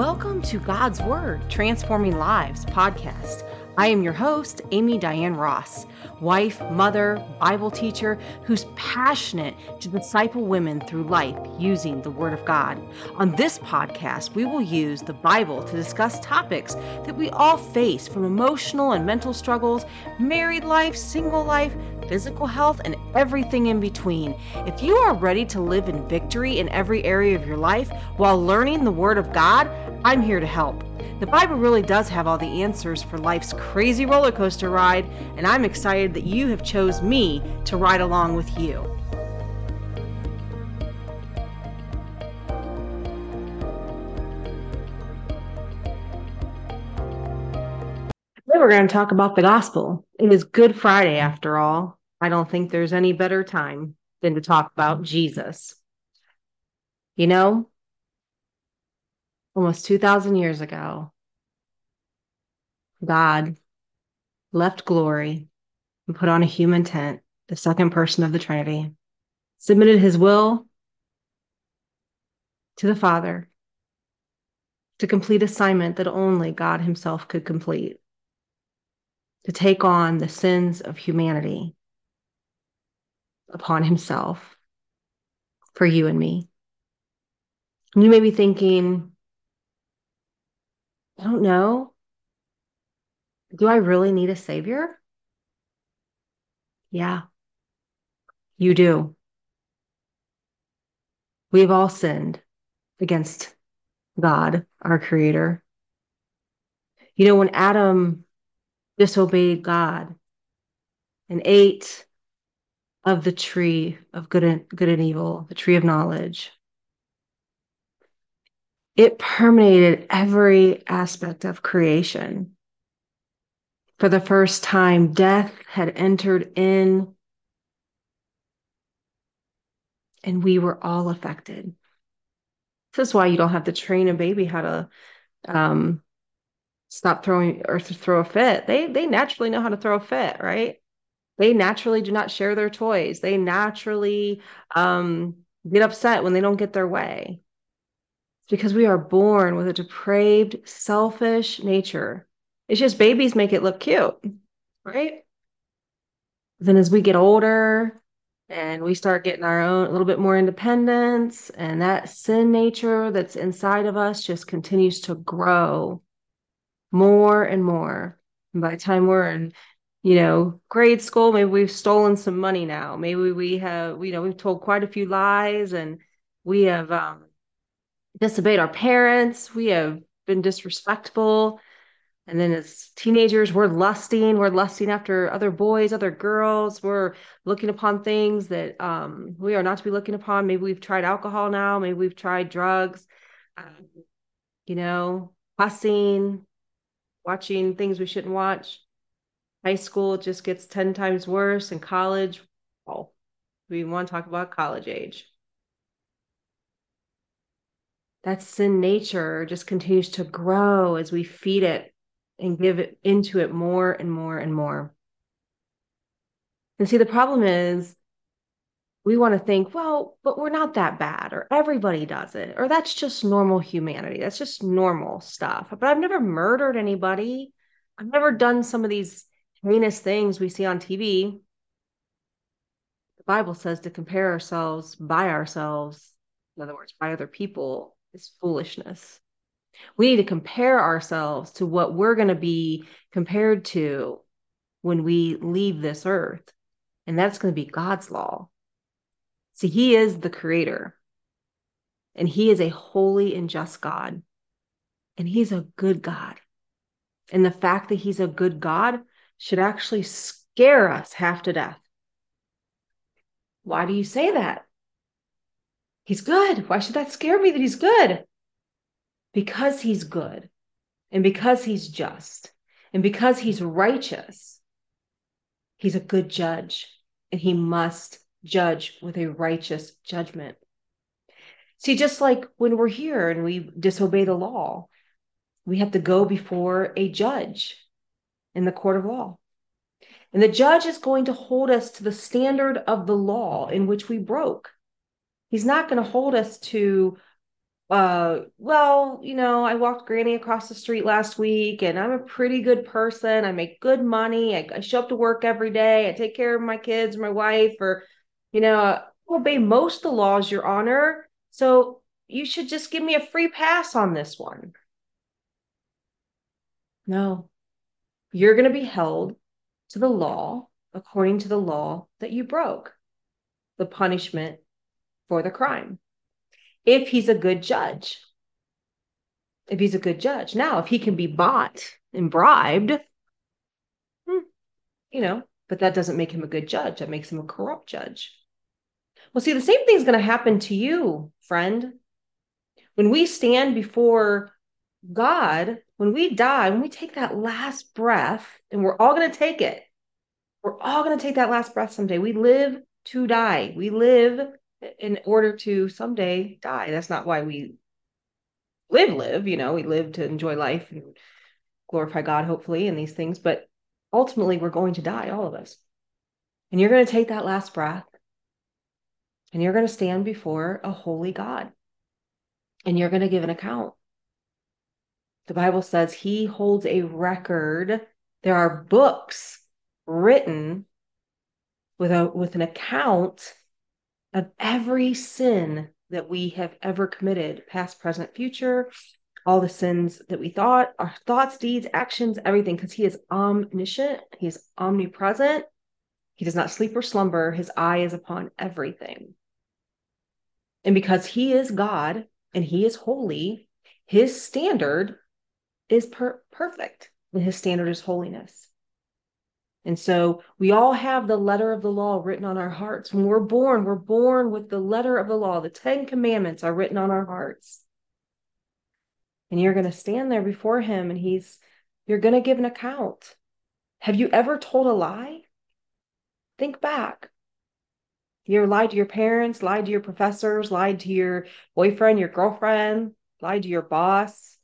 Welcome to God's Word Transforming Lives podcast. I am your host, Amy Diane Ross, wife, mother, Bible teacher who's passionate to disciple women through life using the Word of God. On this podcast, we will use the Bible to discuss topics that we all face from emotional and mental struggles, married life, single life, physical health, and everything in between. If you are ready to live in victory in every area of your life while learning the Word of God, I'm here to help. The Bible really does have all the answers for life's crazy roller coaster ride, and I'm excited that you have chose me to ride along with you. Today we're going to talk about the gospel. It is Good Friday after all. I don't think there's any better time than to talk about Jesus. You know, almost 2,000 years ago, God left glory and put on a human tent, the second person of the Trinity, submitted his will to the Father to complete assignment that only God himself could complete, to take on the sins of humanity upon himself for you and me. You may be thinking, I don't know. Do I really need a savior? Yeah, you do. We've all sinned against God, our creator. You know, when Adam disobeyed God and ate of the tree of good and, good and evil, the tree of knowledge, it permeated every aspect of creation. For the first time, death had entered in, and we were all affected. This is why you don't have to train a baby how to um, stop throwing or to throw a fit. They they naturally know how to throw a fit, right? They naturally do not share their toys. They naturally um, get upset when they don't get their way because we are born with a depraved, selfish nature. It's just babies make it look cute, right? Then as we get older and we start getting our own a little bit more independence, and that sin nature that's inside of us just continues to grow more and more. And by the time we're in, you know, grade school, maybe we've stolen some money now. Maybe we have, you know, we've told quite a few lies and we have um, disobeyed our parents, we have been disrespectful. And then as teenagers, we're lusting, we're lusting after other boys, other girls, we're looking upon things that um, we are not to be looking upon. Maybe we've tried alcohol now, maybe we've tried drugs, um, you know, fussing, watching things we shouldn't watch. High school just gets 10 times worse, and college, oh, we want to talk about college age that sin nature just continues to grow as we feed it and give it into it more and more and more. And see, the problem is we want to think, well, but we're not that bad, or everybody does it, or that's just normal humanity. That's just normal stuff. But I've never murdered anybody. I've never done some of these heinous things we see on TV. The Bible says to compare ourselves by ourselves, in other words, by other people, is foolishness. We need to compare ourselves to what we're going to be compared to when we leave this earth. And that's going to be God's law. See, He is the creator, and He is a holy and just God, and He's a good God. And the fact that He's a good God should actually scare us half to death. Why do you say that? He's good. Why should that scare me that he's good? Because he's good and because he's just and because he's righteous, he's a good judge and he must judge with a righteous judgment. See, just like when we're here and we disobey the law, we have to go before a judge in the court of law. And the judge is going to hold us to the standard of the law in which we broke. He's not going to hold us to uh, well, you know, I walked Granny across the street last week and I'm a pretty good person. I make good money. I, I show up to work every day. I take care of my kids, my wife, or, you know, I obey most of the laws, Your Honor. So you should just give me a free pass on this one. No, you're going to be held to the law according to the law that you broke, the punishment for the crime if he's a good judge. If he's a good judge. Now, if he can be bought and bribed, hmm, you know, but that doesn't make him a good judge. That makes him a corrupt judge. Well, see, the same thing's going to happen to you, friend. When we stand before God, when we die, when we take that last breath, and we're all going to take it, we're all going to take that last breath someday. We live to die. We live in order to someday die. That's not why we live, live, you know, we live to enjoy life and glorify God, hopefully, and these things. But ultimately, we're going to die, all of us. And you're going to take that last breath and you're going to stand before a holy God and you're going to give an account. The Bible says he holds a record. There are books written with a with an account of every sin that we have ever committed, past, present, future, all the sins that we thought, our thoughts, deeds, actions, everything, because he is omniscient, he is omnipresent, he does not sleep or slumber, his eye is upon everything. And because he is God and he is holy, his standard is per- perfect, and his standard is holiness. And so we all have the letter of the law written on our hearts. When we're born, we're born with the letter of the law. The 10 commandments are written on our hearts. And you're going to stand there before him and he's, you're going to give an account. Have you ever told a lie? Think back. You lied to your parents, lied to your professors, lied to your boyfriend, your girlfriend, lied to your boss,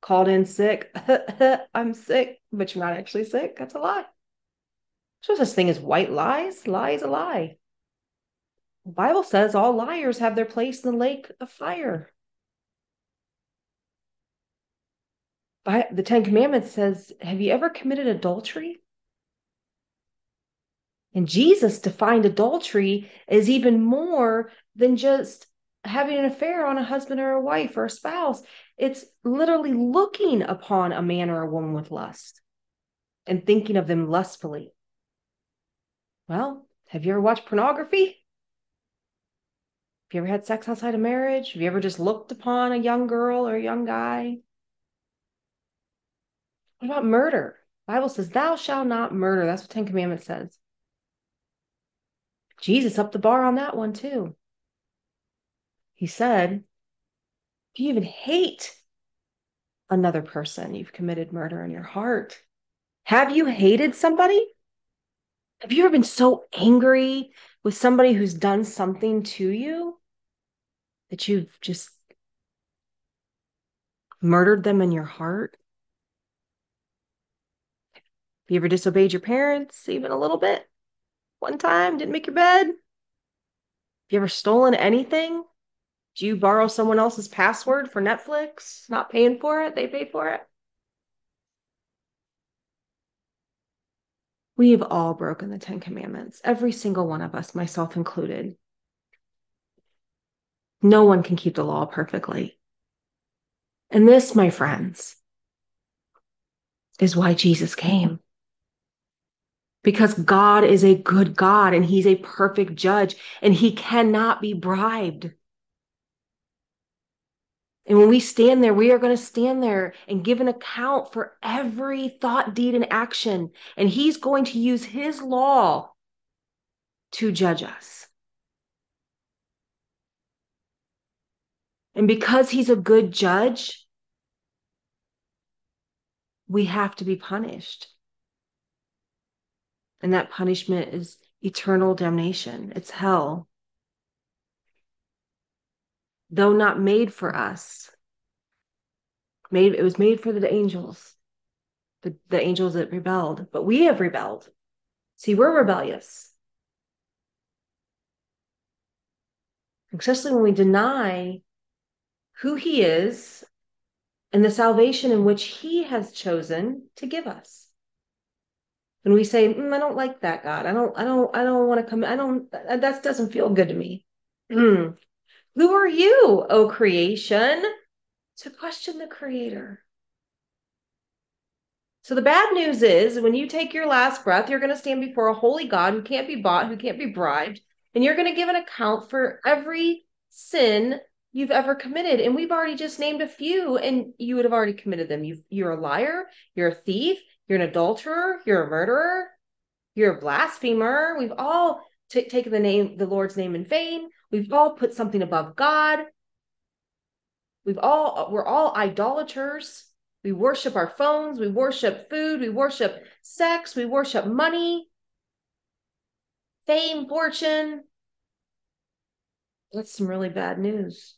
called in sick. I'm sick, but you're not actually sick. That's a lie. There's no such thing as white lies. Lie is a lie. The Bible says all liars have their place in the lake of fire. By, the Ten Commandments says, Have you ever committed adultery? And Jesus defined adultery as even more than just having an affair on a husband or a wife or a spouse. It's literally looking upon a man or a woman with lust and thinking of them lustfully. Well, have you ever watched pornography? Have you ever had sex outside of marriage? Have you ever just looked upon a young girl or a young guy? What about murder? The Bible says, Thou shalt not murder. That's what Ten Commandments says. Jesus upped the bar on that one too. He said, if you even hate another person, you've committed murder in your heart. Have you hated somebody? Have you ever been so angry with somebody who's done something to you that you've just murdered them in your heart? Have you ever disobeyed your parents even a little bit? One time, didn't make your bed? Have you ever stolen anything? Do you borrow someone else's password for Netflix? Not paying for it, they pay for it. We have all broken the Ten Commandments, every single one of us, myself included. No one can keep the law perfectly. And this, my friends, is why Jesus came. Because God is a good God and he's a perfect judge and he cannot be bribed. And when we stand there, we are going to stand there and give an account for every thought, deed, and action. And He's going to use His law to judge us. And because He's a good judge, we have to be punished. And that punishment is eternal damnation, it's hell though not made for us. Made it was made for the angels, the, the angels that rebelled, but we have rebelled. See, we're rebellious. Especially when we deny who he is and the salvation in which he has chosen to give us. When we say, mm, I don't like that God, I don't, I don't, I don't want to come, I don't, that doesn't feel good to me. Who are you, O creation, to question the creator? So the bad news is when you take your last breath, you're going to stand before a holy God who can't be bought, who can't be bribed, and you're going to give an account for every sin you've ever committed. And we've already just named a few, and you would have already committed them. you you're a liar, you're a thief, you're an adulterer, you're a murderer, you're a blasphemer. We've all t- taken the name, the Lord's name in vain. We've all put something above God. We've all, we're all idolaters. We worship our phones, we worship food, we worship sex, we worship money, fame, fortune. That's some really bad news.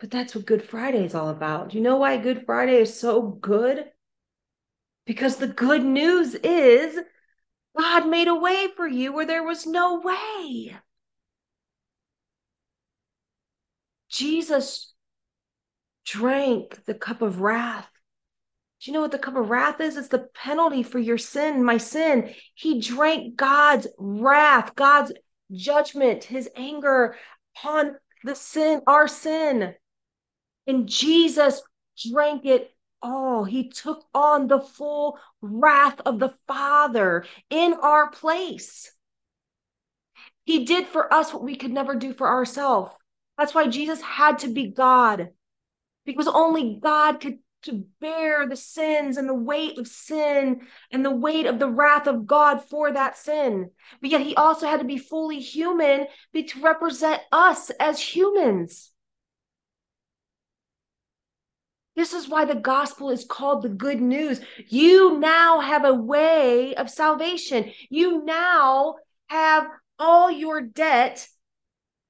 But that's what Good Friday is all about. You know why Good Friday is so good? Because the good news is God made a way for you where there was no way. Jesus drank the cup of wrath. Do you know what the cup of wrath is? It's the penalty for your sin, my sin. He drank God's wrath, God's judgment, his anger upon the sin, our sin. And Jesus drank it all. He took on the full wrath of the Father in our place. He did for us what we could never do for ourselves. That's why Jesus had to be God because only God could to bear the sins and the weight of sin and the weight of the wrath of God for that sin. But yet he also had to be fully human to represent us as humans. This is why the gospel is called the good news. You now have a way of salvation. You now have all your debt,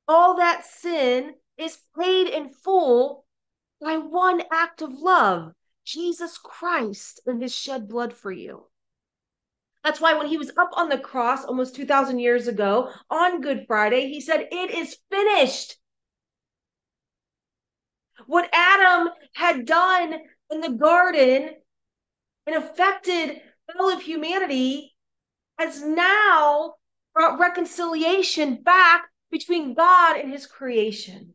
all that sin is paid in full by one act of love Jesus Christ and his shed blood for you. That's why when he was up on the cross almost 2,000 years ago on Good Friday, he said, It is finished. What Adam had done in the garden and affected all of humanity has now brought reconciliation back between God and his creation.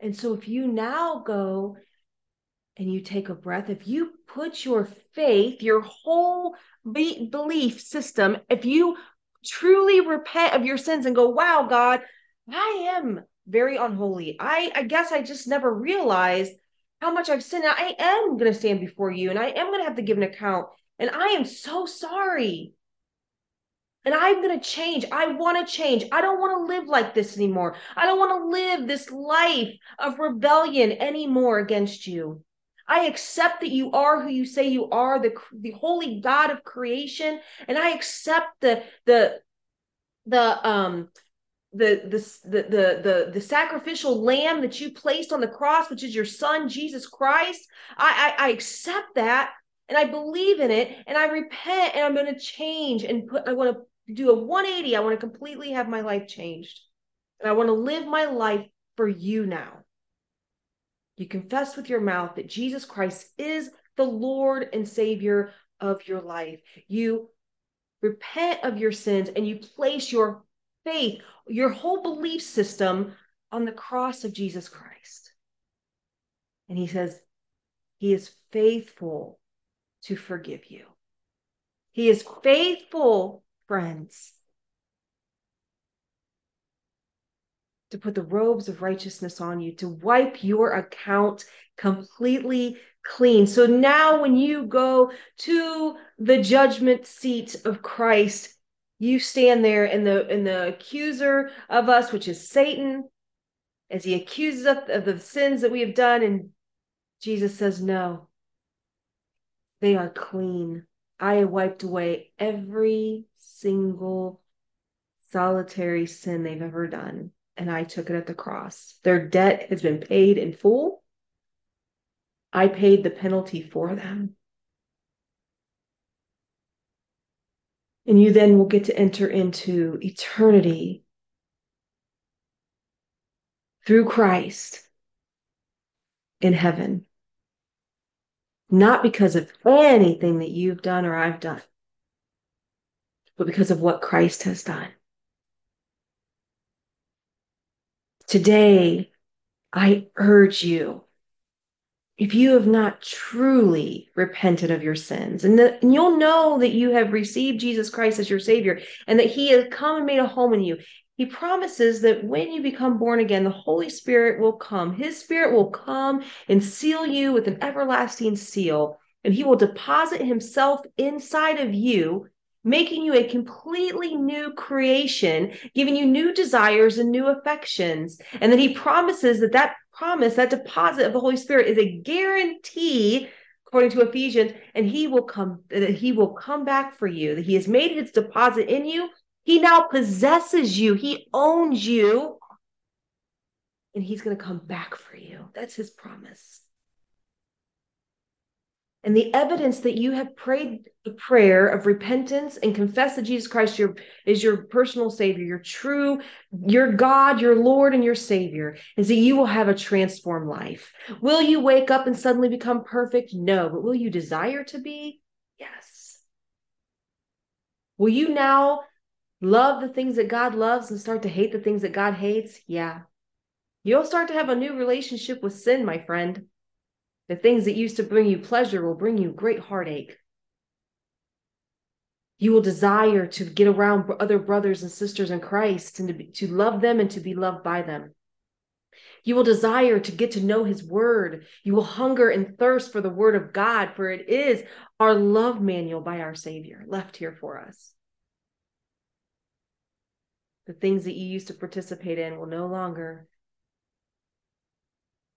And so if you now go and you take a breath, if you put your faith, your whole be- belief system, if you truly repent of your sins and go, wow, God, I am very unholy. I, I guess I just never realized how much I've sinned. I am going to stand before you and I am going to have to give an account. And I am so sorry. And I'm going to change. I want to change. I don't want to live like this anymore. I don't want to live this life of rebellion anymore against you. I accept that you are who you say you are, the, the holy God of creation. And I accept the, the, the, um, the, the the the the sacrificial lamb that you placed on the cross which is your son jesus christ I, I i accept that and i believe in it and i repent and i'm going to change and put i want to do a 180. I want to completely have my life changed. And I want to live my life for you now. You confess with your mouth that Jesus Christ is the Lord and Savior of your life. You repent of your sins and you place your faith, your whole belief system on the cross of Jesus Christ. And he says, He is faithful to forgive you. He is faithful friends. To put the robes of righteousness on you, to wipe your account completely clean. So now, when you go to the judgment seat of Christ, you stand there, and the and the accuser of us, which is Satan, as he accuses us of the sins that we have done, and Jesus says, "No, they are clean. I wiped away every single solitary sin they've ever done, and I took it at the cross. Their debt has been paid in full. I paid the penalty for them. And you then will get to enter into eternity through Christ in heaven. Not because of anything that you've done or I've done, but because of what Christ has done. Today, I urge you if you have not truly repented of your sins, and, the, and, you'll know that you have received Jesus Christ as your Savior and that He has come and made a home in you, He promises that when you become born again, the Holy Spirit will come. His Spirit will come and seal you with an everlasting seal, and He will deposit Himself inside of you. Making you a completely new creation, giving you new desires and new affections. And then he promises that that promise, that deposit of the Holy Spirit is a guarantee according to Ephesians, and he will come, that he will come back for you, that he has made his deposit in you. He now possesses you, he owns you, and he's going to come back for you. That's his promise. And the evidence that you have prayed the prayer of repentance and confess that Jesus Christ your, is your personal Savior, your true, your God, your Lord, and your Savior is that you will have a transformed life. Will you wake up and suddenly become perfect? No, but will you desire to be? Yes. Will you now love the things that God loves and start to hate the things that God hates? Yeah. You'll start to have a new relationship with sin, my friend. The things that used to bring you pleasure will bring you great heartache. You will desire to get around other brothers and sisters in Christ and to, be, to love them and to be loved by them. You will desire to get to know his word. You will hunger and thirst for the word of God, for it is our love manual by our Savior left here for us. The things that you used to participate in will no longer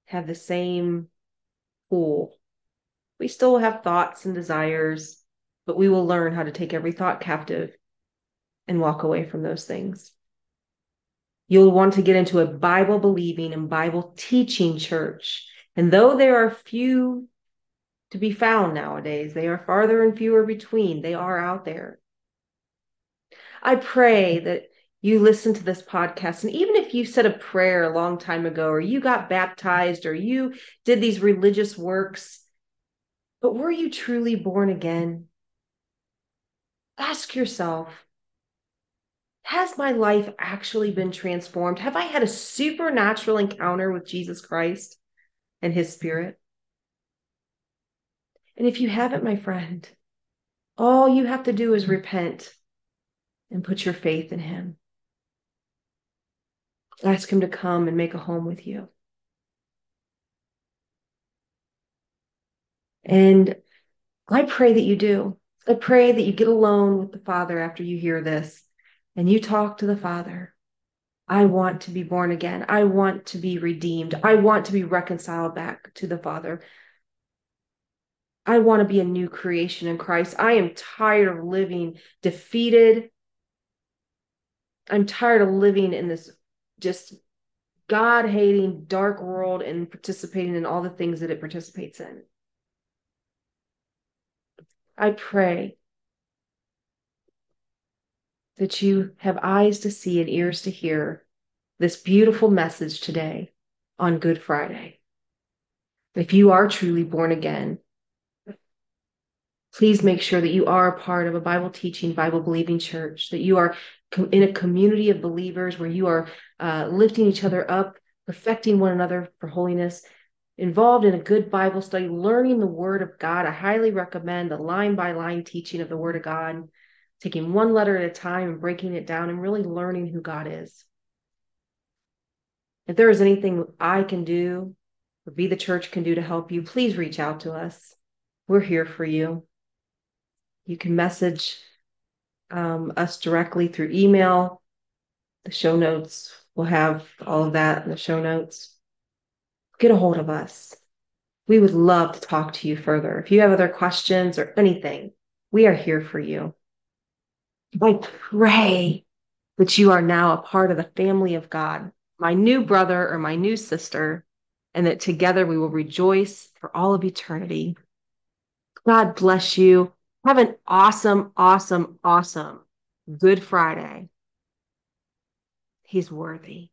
have the same pool. we still have thoughts and desires, but we will learn how to take every thought captive and walk away from those things. You'll want to get into a Bible believing and Bible teaching church. And though there are few to be found nowadays, they are farther and fewer between. They are out there. I pray that you listen to this podcast, and even if you said a prayer a long time ago, or you got baptized, or you did these religious works, but were you truly born again? Ask yourself Has my life actually been transformed? Have I had a supernatural encounter with Jesus Christ and his spirit? And if you haven't, my friend, all you have to do is repent and put your faith in him. Ask him to come and make a home with you. And I pray that you do. I pray that you get alone with the Father after you hear this and you talk to the Father. I want to be born again. I want to be redeemed. I want to be reconciled back to the Father. I want to be a new creation in Christ. I am tired of living defeated. I'm tired of living in this just God hating dark world and participating in all the things that it participates in. I pray that you have eyes to see and ears to hear this beautiful message today on Good Friday. If you are truly born again, please make sure that you are a part of a Bible teaching, Bible believing church, that you are in a community of believers where you are uh, lifting each other up, perfecting one another for holiness, involved in a good Bible study, learning the Word of God. I highly recommend the line by line teaching of the Word of God, taking one letter at a time and breaking it down and really learning who God is. If there is anything I can do or Be the Church can do to help you, please reach out to us. We're here for you. You can message um, us directly through email. The show notes will have all of that in the show notes. Get a hold of us. We would love to talk to you further. If you have other questions or anything, we are here for you. I pray that you are now a part of the family of God, my new brother or my new sister, and that together we will rejoice for all of eternity. God bless you. Have an awesome, awesome, awesome Good Friday. He's worthy.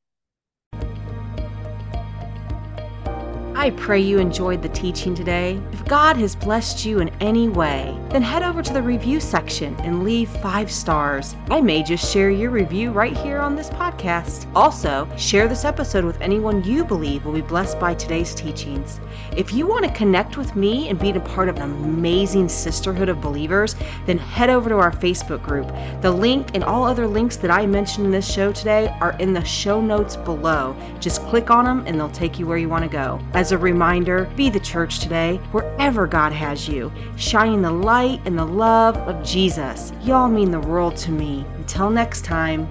I pray you enjoyed the teaching today. If God has blessed you in any way, then head over to the review section and leave five stars. I may just share your review right here on this podcast. Also, share this episode with anyone you believe will be blessed by today's teachings. If you want to connect with me and be a part of an amazing sisterhood of believers, then head over to our Facebook group. The link and all other links that I mentioned in this show today are in the show notes below. Just click on them and they'll take you where you want to go. As a reminder, be the church today, wherever God has you, shining the light and the love of Jesus. Y'all mean the world to me. Until next time,